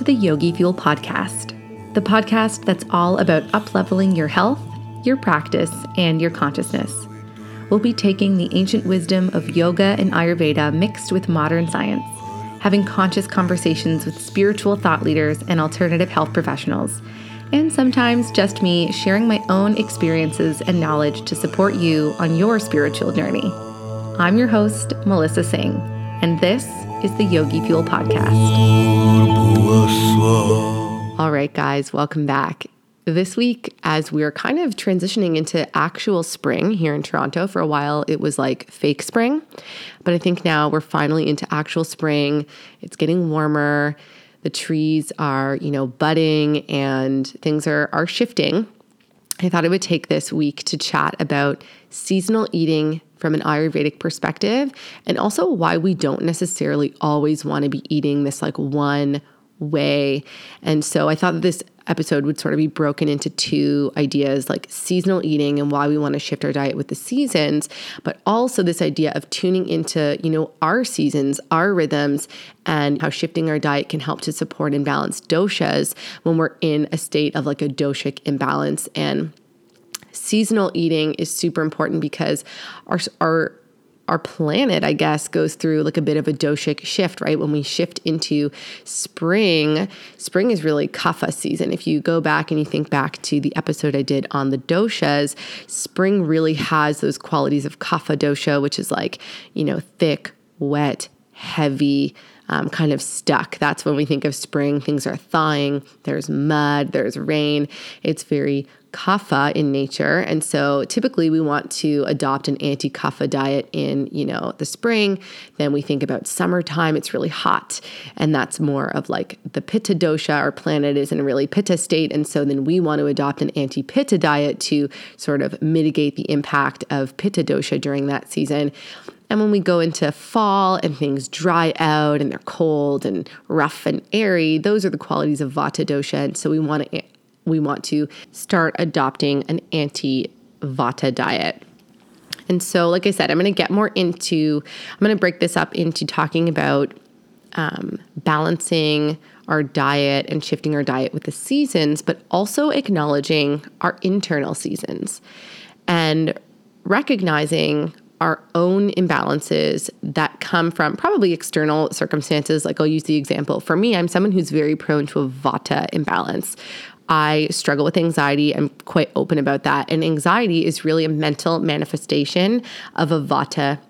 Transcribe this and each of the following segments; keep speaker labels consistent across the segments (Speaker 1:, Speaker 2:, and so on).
Speaker 1: To the Yogi Fuel Podcast, the podcast that's all about upleveling your health, your practice, and your consciousness. We'll be taking the ancient wisdom of yoga and Ayurveda mixed with modern science, having conscious conversations with spiritual thought leaders and alternative health professionals, and sometimes just me sharing my own experiences and knowledge to support you on your spiritual journey. I'm your host, Melissa Singh, and this is the Yogi Fuel Podcast. All right, guys, welcome back. This week, as we're kind of transitioning into actual spring here in Toronto, for a while it was like fake spring, but I think now we're finally into actual spring. It's getting warmer, the trees are, you know, budding, and things are, are shifting. I thought I would take this week to chat about seasonal eating from an Ayurvedic perspective, and also why we don't necessarily always want to be eating this like one way. And so I thought that this episode would sort of be broken into two ideas like seasonal eating and why we want to shift our diet with the seasons, but also this idea of tuning into, you know, our seasons, our rhythms, and how shifting our diet can help to support and balance doshas when we're in a state of like a doshic imbalance. And seasonal eating is super important because our our our planet, I guess, goes through like a bit of a doshic shift, right? When we shift into spring, spring is really kapha season. If you go back and you think back to the episode I did on the doshas, spring really has those qualities of kapha dosha, which is like, you know, thick, wet, heavy, um, kind of stuck. That's when we think of spring. Things are thawing, there's mud, there's rain. It's very kapha in nature. And so typically we want to adopt an anti-kapha diet in you know the spring. Then we think about summertime. It's really hot. And that's more of like the pitta dosha. Our planet is in a really pitta state. And so then we want to adopt an anti-pitta diet to sort of mitigate the impact of pitta dosha during that season. And when we go into fall and things dry out and they're cold and rough and airy, those are the qualities of Vata dosha. And so we want to we want to start adopting an anti Vata diet. And so, like I said, I'm going to get more into, I'm going to break this up into talking about um, balancing our diet and shifting our diet with the seasons, but also acknowledging our internal seasons and recognizing our own imbalances that come from probably external circumstances. Like I'll use the example for me, I'm someone who's very prone to a vata imbalance. I struggle with anxiety. I'm quite open about that. And anxiety is really a mental manifestation of a vata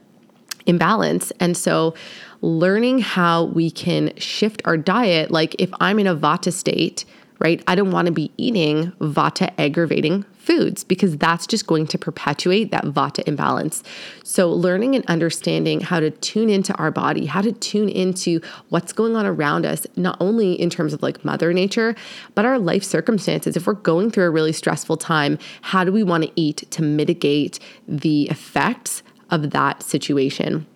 Speaker 1: imbalance. And so, learning how we can shift our diet, like if I'm in a vata state, right, I don't want to be eating vata aggravating foods because that's just going to perpetuate that vata imbalance. So, learning and understanding how to tune into our body, how to tune into what's going on around us, not only in terms of like Mother Nature, but our life circumstances. If we're going through a really stressful time, how do we want to eat to mitigate the effects of that situation?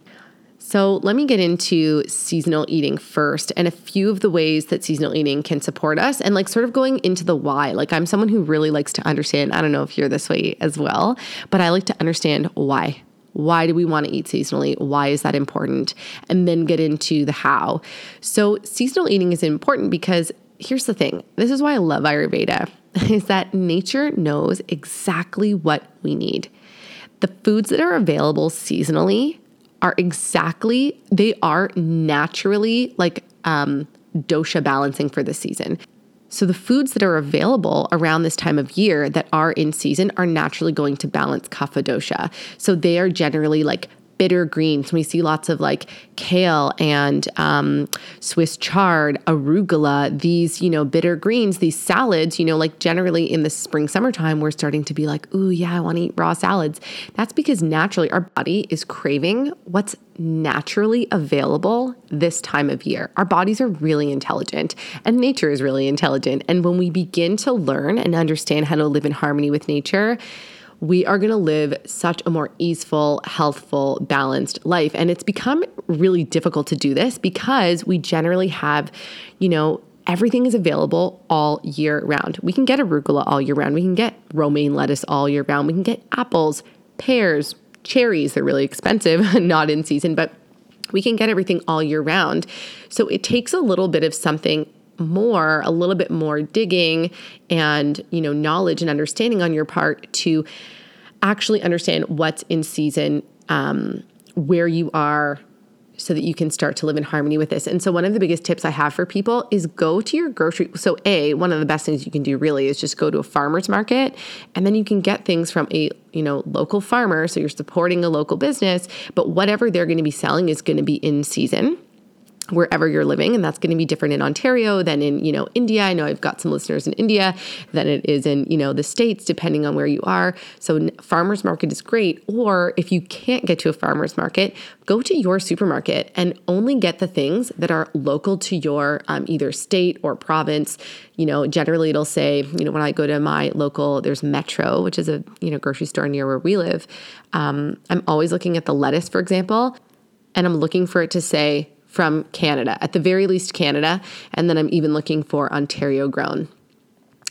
Speaker 1: So, let me get into seasonal eating first and a few of the ways that seasonal eating can support us and like sort of going into the why. Like, I'm someone who really likes to understand. I don't know if you're this way as well, but I like to understand why. Why do we want to eat seasonally? Why is that important? And then get into the how. So, seasonal eating is important because here's the thing this is why I love Ayurveda is that nature knows exactly what we need. The foods that are available seasonally are exactly, they are naturally like um, dosha balancing for the season. So, the foods that are available around this time of year that are in season are naturally going to balance kapha dosha. So, they are generally like bitter greens. We see lots of like kale and um, Swiss chard, arugula, these, you know, bitter greens, these salads, you know, like generally in the spring, summertime, we're starting to be like, ooh, yeah, I want to eat raw salads. That's because naturally our body is craving what's naturally available this time of year. Our bodies are really intelligent and nature is really intelligent. And when we begin to learn and understand how to live in harmony with nature, we are going to live such a more easeful, healthful, balanced life. And it's become really difficult to do this because we generally have, you know, everything is available all year round. We can get arugula all year round. We can get romaine lettuce all year round. We can get apples, pears, cherries. They're really expensive, not in season, but we can get everything all year round. So it takes a little bit of something more, a little bit more digging and, you know, knowledge and understanding on your part to actually understand what's in season, um, where you are, so that you can start to live in harmony with this. And so one of the biggest tips I have for people is go to your grocery. So a, one of the best things you can do really is just go to a farmer's market and then you can get things from a, you know, local farmer, so you're supporting a local business, but whatever they're going to be selling is going to be in season wherever you're living and that's going to be different in Ontario than in you know India. I know I've got some listeners in India than it is in you know the states depending on where you are. So farmers market is great or if you can't get to a farmers market go to your supermarket and only get the things that are local to your um, either state or province. You know generally it'll say you know when I go to my local there's Metro which is a you know grocery store near where we live. Um, I'm always looking at the lettuce for example and I'm looking for it to say from Canada, at the very least, Canada. And then I'm even looking for Ontario grown.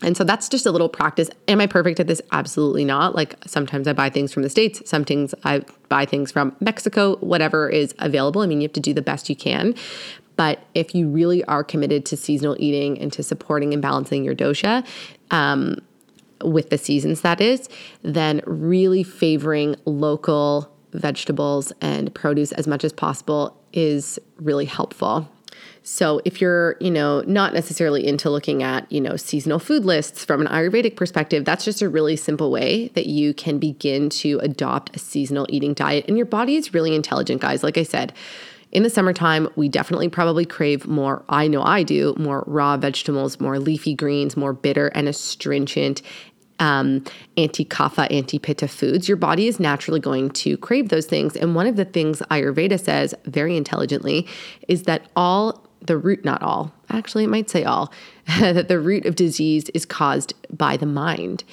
Speaker 1: And so that's just a little practice. Am I perfect at this? Absolutely not. Like sometimes I buy things from the States, some things I buy things from Mexico, whatever is available. I mean, you have to do the best you can. But if you really are committed to seasonal eating and to supporting and balancing your dosha, um, with the seasons, that is, then really favoring local vegetables and produce as much as possible is really helpful. So if you're, you know, not necessarily into looking at, you know, seasonal food lists from an Ayurvedic perspective, that's just a really simple way that you can begin to adopt a seasonal eating diet. And your body is really intelligent, guys. Like I said, in the summertime, we definitely probably crave more, I know I do, more raw vegetables, more leafy greens, more bitter and astringent um, anti kapha, anti pitta foods, your body is naturally going to crave those things. And one of the things Ayurveda says very intelligently is that all the root, not all, actually, it might say all, that the root of disease is caused by the mind.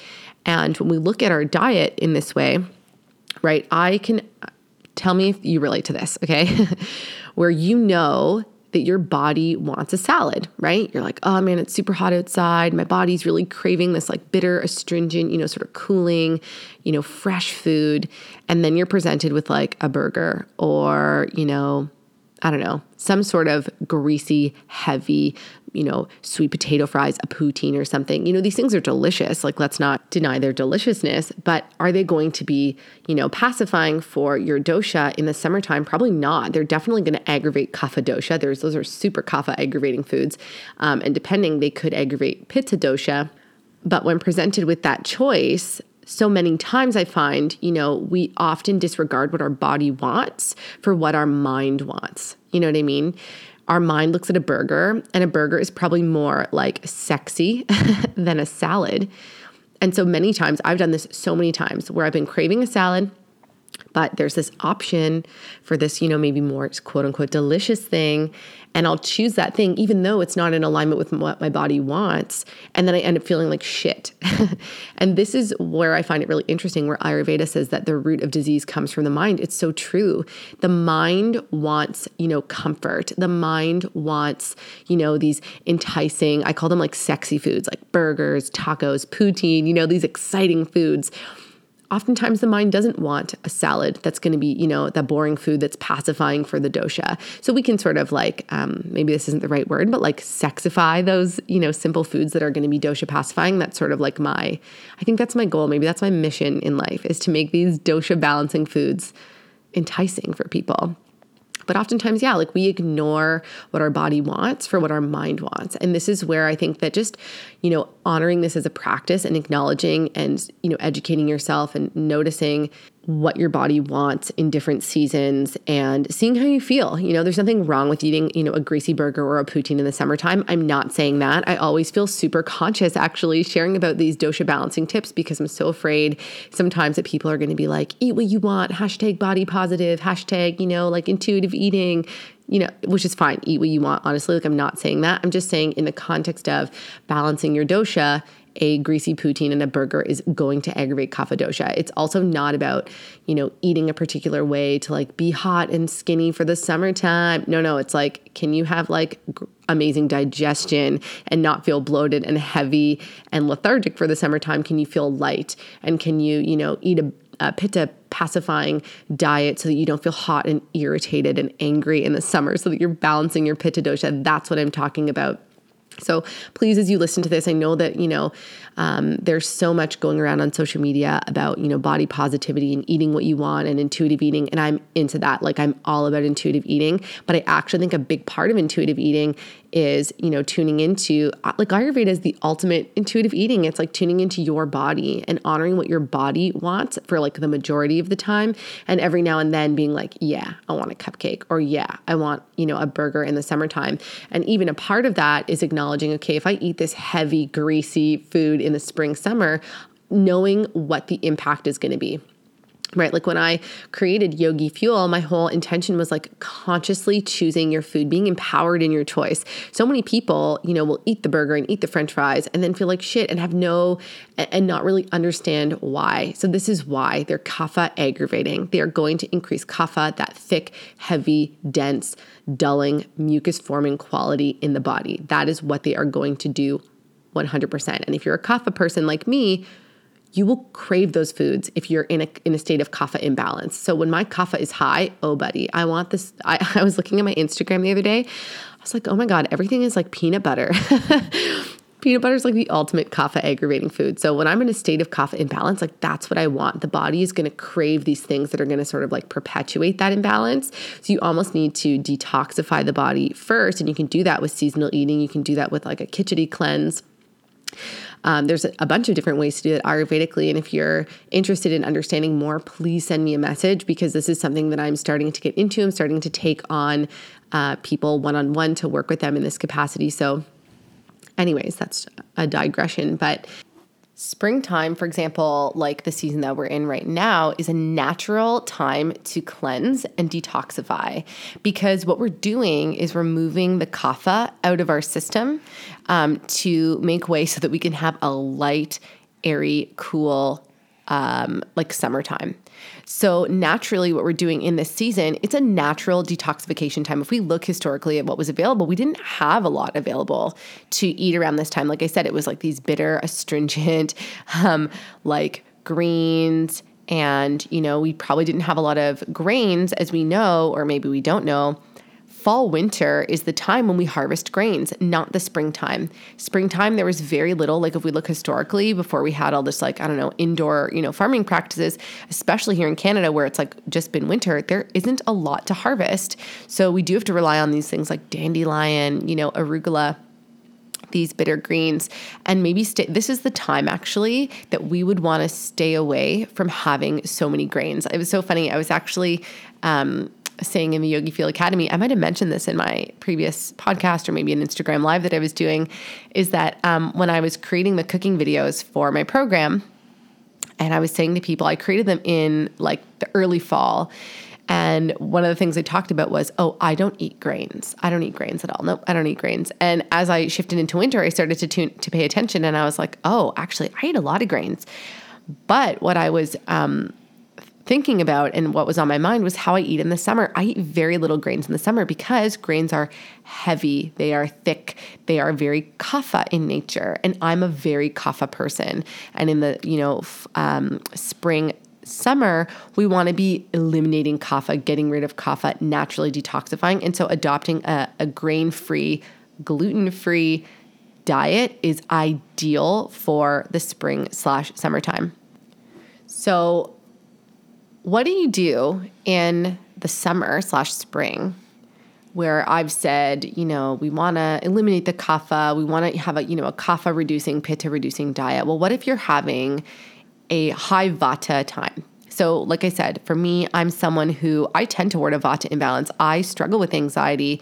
Speaker 1: And when we look at our diet in this way, right, I can tell me if you relate to this, okay? Where you know that your body wants a salad, right? You're like, oh man, it's super hot outside. My body's really craving this like bitter, astringent, you know, sort of cooling, you know, fresh food. And then you're presented with like a burger or, you know, I don't know, some sort of greasy, heavy, you know, sweet potato fries, a poutine or something. You know, these things are delicious. Like, let's not deny their deliciousness, but are they going to be, you know, pacifying for your dosha in the summertime? Probably not. They're definitely going to aggravate kapha dosha. There's those are super kapha aggravating foods, um, and depending, they could aggravate pitta dosha. But when presented with that choice, so many times I find, you know, we often disregard what our body wants for what our mind wants. You know what I mean? Our mind looks at a burger, and a burger is probably more like sexy than a salad. And so many times, I've done this so many times where I've been craving a salad but there's this option for this, you know, maybe more quote unquote delicious thing. And I'll choose that thing, even though it's not in alignment with what my body wants. And then I end up feeling like shit. and this is where I find it really interesting, where Ayurveda says that the root of disease comes from the mind. It's so true. The mind wants, you know, comfort. The mind wants, you know, these enticing, I call them like sexy foods, like burgers, tacos, poutine, you know, these exciting foods oftentimes the mind doesn't want a salad that's going to be, you know, that boring food that's pacifying for the dosha. So we can sort of like, um, maybe this isn't the right word, but like sexify those, you know, simple foods that are going to be dosha pacifying. That's sort of like my, I think that's my goal. Maybe that's my mission in life is to make these dosha balancing foods enticing for people. But oftentimes, yeah, like we ignore what our body wants for what our mind wants. And this is where I think that just, you know, honoring this as a practice and acknowledging and, you know, educating yourself and noticing what your body wants in different seasons and seeing how you feel. You know, there's nothing wrong with eating, you know, a greasy burger or a poutine in the summertime. I'm not saying that. I always feel super conscious actually sharing about these dosha balancing tips because I'm so afraid sometimes that people are going to be like, eat what you want, hashtag body positive, hashtag, you know, like intuitive eating, you know, which is fine. Eat what you want. Honestly, like I'm not saying that. I'm just saying in the context of balancing your dosha, a greasy poutine and a burger is going to aggravate kapha dosha. It's also not about, you know, eating a particular way to like be hot and skinny for the summertime. No, no, it's like, can you have like g- amazing digestion and not feel bloated and heavy and lethargic for the summertime? Can you feel light? And can you, you know, eat a, a pitta pacifying diet so that you don't feel hot and irritated and angry in the summer so that you're balancing your pitta dosha? That's what I'm talking about So please, as you listen to this, I know that, you know, um, there's so much going around on social media about, you know, body positivity and eating what you want and intuitive eating. And I'm into that. Like, I'm all about intuitive eating. But I actually think a big part of intuitive eating is, you know, tuning into uh, like Ayurveda is the ultimate intuitive eating. It's like tuning into your body and honoring what your body wants for like the majority of the time. And every now and then being like, yeah, I want a cupcake or yeah, I want, you know, a burger in the summertime. And even a part of that is acknowledging, okay, if I eat this heavy, greasy food in the spring, summer, knowing what the impact is going to be right? Like when I created Yogi Fuel, my whole intention was like consciously choosing your food, being empowered in your choice. So many people, you know, will eat the burger and eat the french fries and then feel like shit and have no, and not really understand why. So this is why they're kapha aggravating. They are going to increase kapha, that thick, heavy, dense, dulling, mucus forming quality in the body. That is what they are going to do 100%. And if you're a kapha person like me, you will crave those foods if you're in a in a state of kapha imbalance. So when my kapha is high, oh buddy, I want this. I, I was looking at my Instagram the other day. I was like, oh my god, everything is like peanut butter. peanut butter is like the ultimate kapha aggravating food. So when I'm in a state of kapha imbalance, like that's what I want. The body is going to crave these things that are going to sort of like perpetuate that imbalance. So you almost need to detoxify the body first, and you can do that with seasonal eating. You can do that with like a khichdi cleanse. Um, there's a bunch of different ways to do it Ayurvedically. And if you're interested in understanding more, please send me a message because this is something that I'm starting to get into. I'm starting to take on uh, people one on one to work with them in this capacity. So, anyways, that's a digression. But Springtime, for example, like the season that we're in right now, is a natural time to cleanse and detoxify because what we're doing is removing the kapha out of our system um, to make way so that we can have a light, airy, cool, um, like summertime. So naturally, what we're doing in this season, it's a natural detoxification time. If we look historically at what was available, we didn't have a lot available to eat around this time. Like I said, it was like these bitter, astringent, um, like greens. And, you know, we probably didn't have a lot of grains, as we know, or maybe we don't know, fall winter is the time when we harvest grains, not the springtime. Springtime there was very little like if we look historically before we had all this like I don't know indoor, you know, farming practices, especially here in Canada where it's like just been winter, there isn't a lot to harvest. So we do have to rely on these things like dandelion, you know, arugula these bitter greens and maybe stay this is the time actually that we would want to stay away from having so many grains it was so funny i was actually um, saying in the Yogi Fuel Academy, I might have mentioned this in my previous podcast or maybe an Instagram live that I was doing, is that um, when I was creating the cooking videos for my program, and I was saying to people, I created them in like the early fall. And one of the things I talked about was, oh, I don't eat grains. I don't eat grains at all. Nope, I don't eat grains. And as I shifted into winter, I started to tune to pay attention, and I was like, oh, actually, I eat a lot of grains. But what I was um, thinking about and what was on my mind was how I eat in the summer. I eat very little grains in the summer because grains are heavy, they are thick, they are very kapha in nature, and I'm a very kapha person. And in the you know um, spring summer, we want to be eliminating kapha, getting rid of kapha, naturally detoxifying, and so adopting a, a grain free, gluten free diet is ideal for the spring slash summertime. So what do you do in the summer slash spring where I've said, you know, we want to eliminate the kapha, we want to have a, you know, a kapha reducing, pitta reducing diet. Well, what if you're having a high vata time? So, like I said, for me, I'm someone who I tend toward a vata imbalance. I struggle with anxiety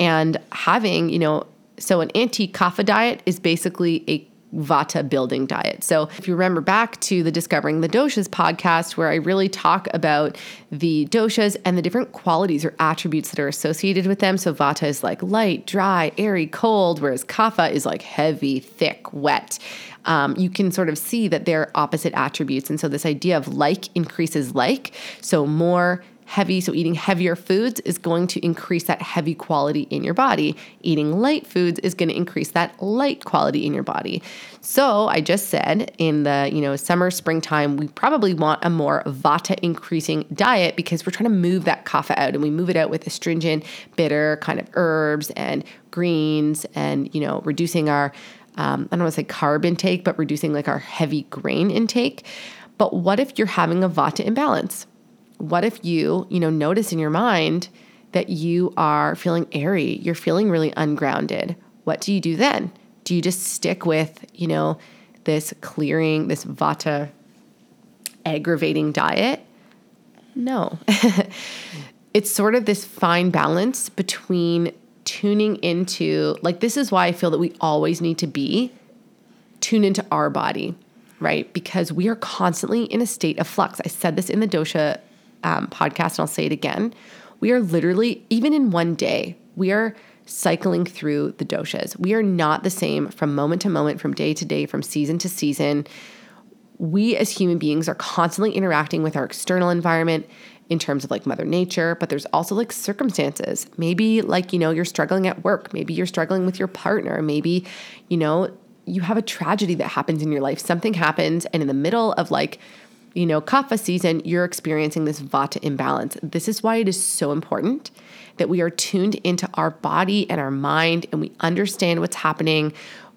Speaker 1: and having, you know, so an anti kapha diet is basically a Vata building diet. So, if you remember back to the Discovering the Doshas podcast, where I really talk about the doshas and the different qualities or attributes that are associated with them. So, Vata is like light, dry, airy, cold, whereas Kapha is like heavy, thick, wet. Um, you can sort of see that they're opposite attributes. And so, this idea of like increases like. So, more heavy, so eating heavier foods is going to increase that heavy quality in your body. Eating light foods is going to increase that light quality in your body. So I just said in the, you know, summer, springtime, we probably want a more vata increasing diet because we're trying to move that kapha out and we move it out with astringent, bitter kind of herbs and greens and, you know, reducing our um, I don't want to say carb intake, but reducing like our heavy grain intake. But what if you're having a vata imbalance? What if you, you know, notice in your mind that you are feeling airy, you're feeling really ungrounded? What do you do then? Do you just stick with, you know, this clearing, this vata aggravating diet? No. it's sort of this fine balance between tuning into like this is why I feel that we always need to be tune into our body, right? Because we are constantly in a state of flux. I said this in the dosha um, podcast, and I'll say it again. We are literally, even in one day, we are cycling through the doshas. We are not the same from moment to moment, from day to day, from season to season. We as human beings are constantly interacting with our external environment in terms of like mother nature but there's also like circumstances maybe like you know you're struggling at work maybe you're struggling with your partner maybe you know you have a tragedy that happens in your life something happens and in the middle of like you know kapha season you're experiencing this vata imbalance. This is why it is so important that we are tuned into our body and our mind and we understand what's happening.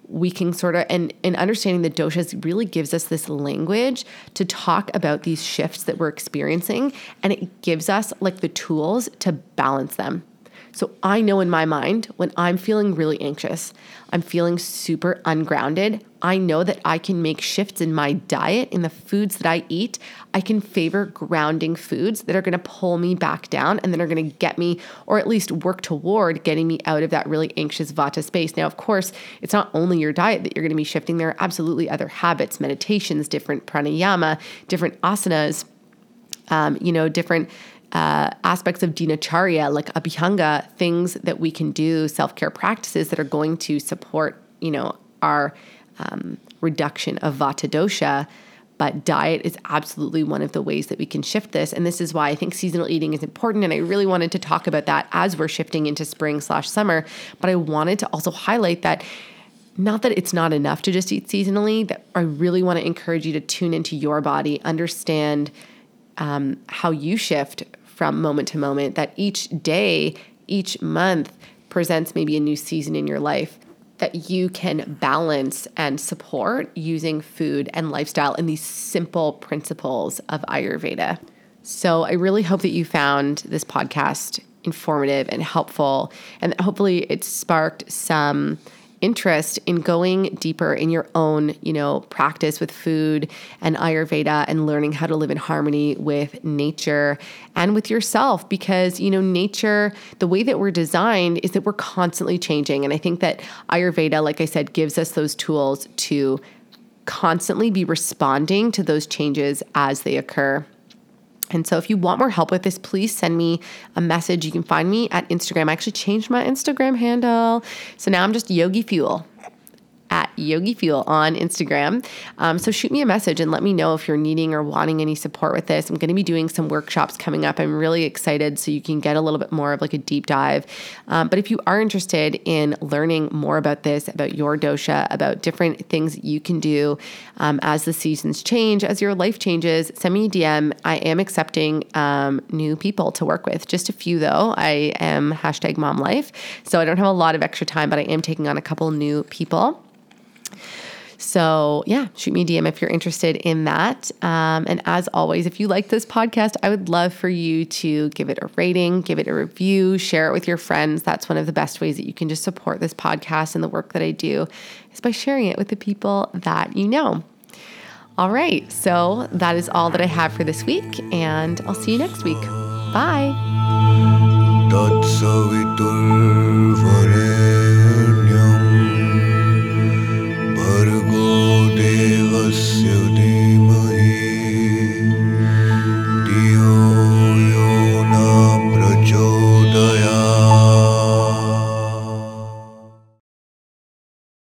Speaker 1: We can sort of and, and understanding the doshas really gives us this language to talk about these shifts that we're experiencing and it gives us like the tools to balance them so I know in my mind when I'm feeling really anxious, I'm feeling super ungrounded, I know that I can make shifts in my diet, in the foods that I eat. I can favor grounding foods that are going to pull me back down and that are going to get me, or at least work toward getting me out of that really anxious vata space. Now, of course, it's not only your diet that you're going to be shifting, there are absolutely other habits, meditations, different pranayama, different asanas. Um, you know, different uh, aspects of dinacharya, like abhyanga, things that we can do, self care practices that are going to support, you know, our um, reduction of vata dosha. But diet is absolutely one of the ways that we can shift this. And this is why I think seasonal eating is important. And I really wanted to talk about that as we're shifting into spring slash summer. But I wanted to also highlight that not that it's not enough to just eat seasonally, that I really want to encourage you to tune into your body, understand um, how you shift from moment to moment, that each day, each month presents maybe a new season in your life that you can balance and support using food and lifestyle and these simple principles of Ayurveda. So I really hope that you found this podcast informative and helpful, and hopefully it sparked some interest in going deeper in your own, you know, practice with food and Ayurveda and learning how to live in harmony with nature and with yourself because, you know, nature, the way that we're designed is that we're constantly changing. And I think that Ayurveda, like I said, gives us those tools to constantly be responding to those changes as they occur. And so if you want more help with this, please send me a message. You can find me at Instagram. I actually changed my Instagram handle. So now I'm just Yogi Fuel Yogi Fuel on Instagram. Um, so shoot me a message and let me know if you're needing or wanting any support with this. I'm going to be doing some workshops coming up. I'm really excited so you can get a little bit more of like a deep dive. Um, but if you are interested in learning more about this, about your dosha, about different things you can do um, as the seasons change, as your life changes, send me a DM. I am accepting um, new people to work with. Just a few though. I am hashtag mom life. So I don't have a lot of extra time, but I am taking on a couple new people. So, yeah, shoot me a DM if you're interested in that. Um, and as always, if you like this podcast, I would love for you to give it a rating, give it a review, share it with your friends. That's one of the best ways that you can just support this podcast and the work that I do is by sharing it with the people that you know. All right, so that is all that I have for this week, and I'll see you next week. Bye.